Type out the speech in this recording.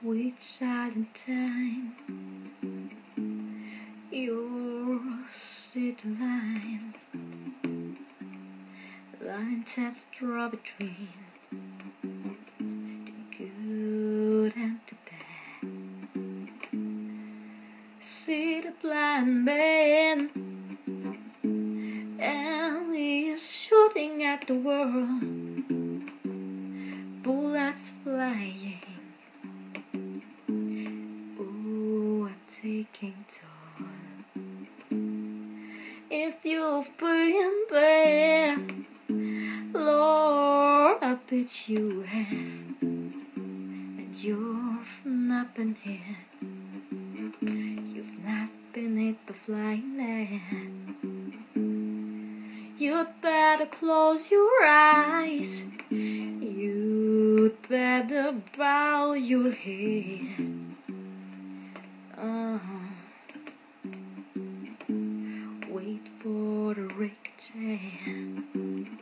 sweet in time. Your city line, line that's draw between the good and the bad. See the blind man, and he's shooting at the world, bullets flying. Taking toll. If you've been bad, Lord, I bet you have, and you've not been hit. You've not been hit by flying lead. You'd better close your eyes. You'd better bow your head. The wreckage.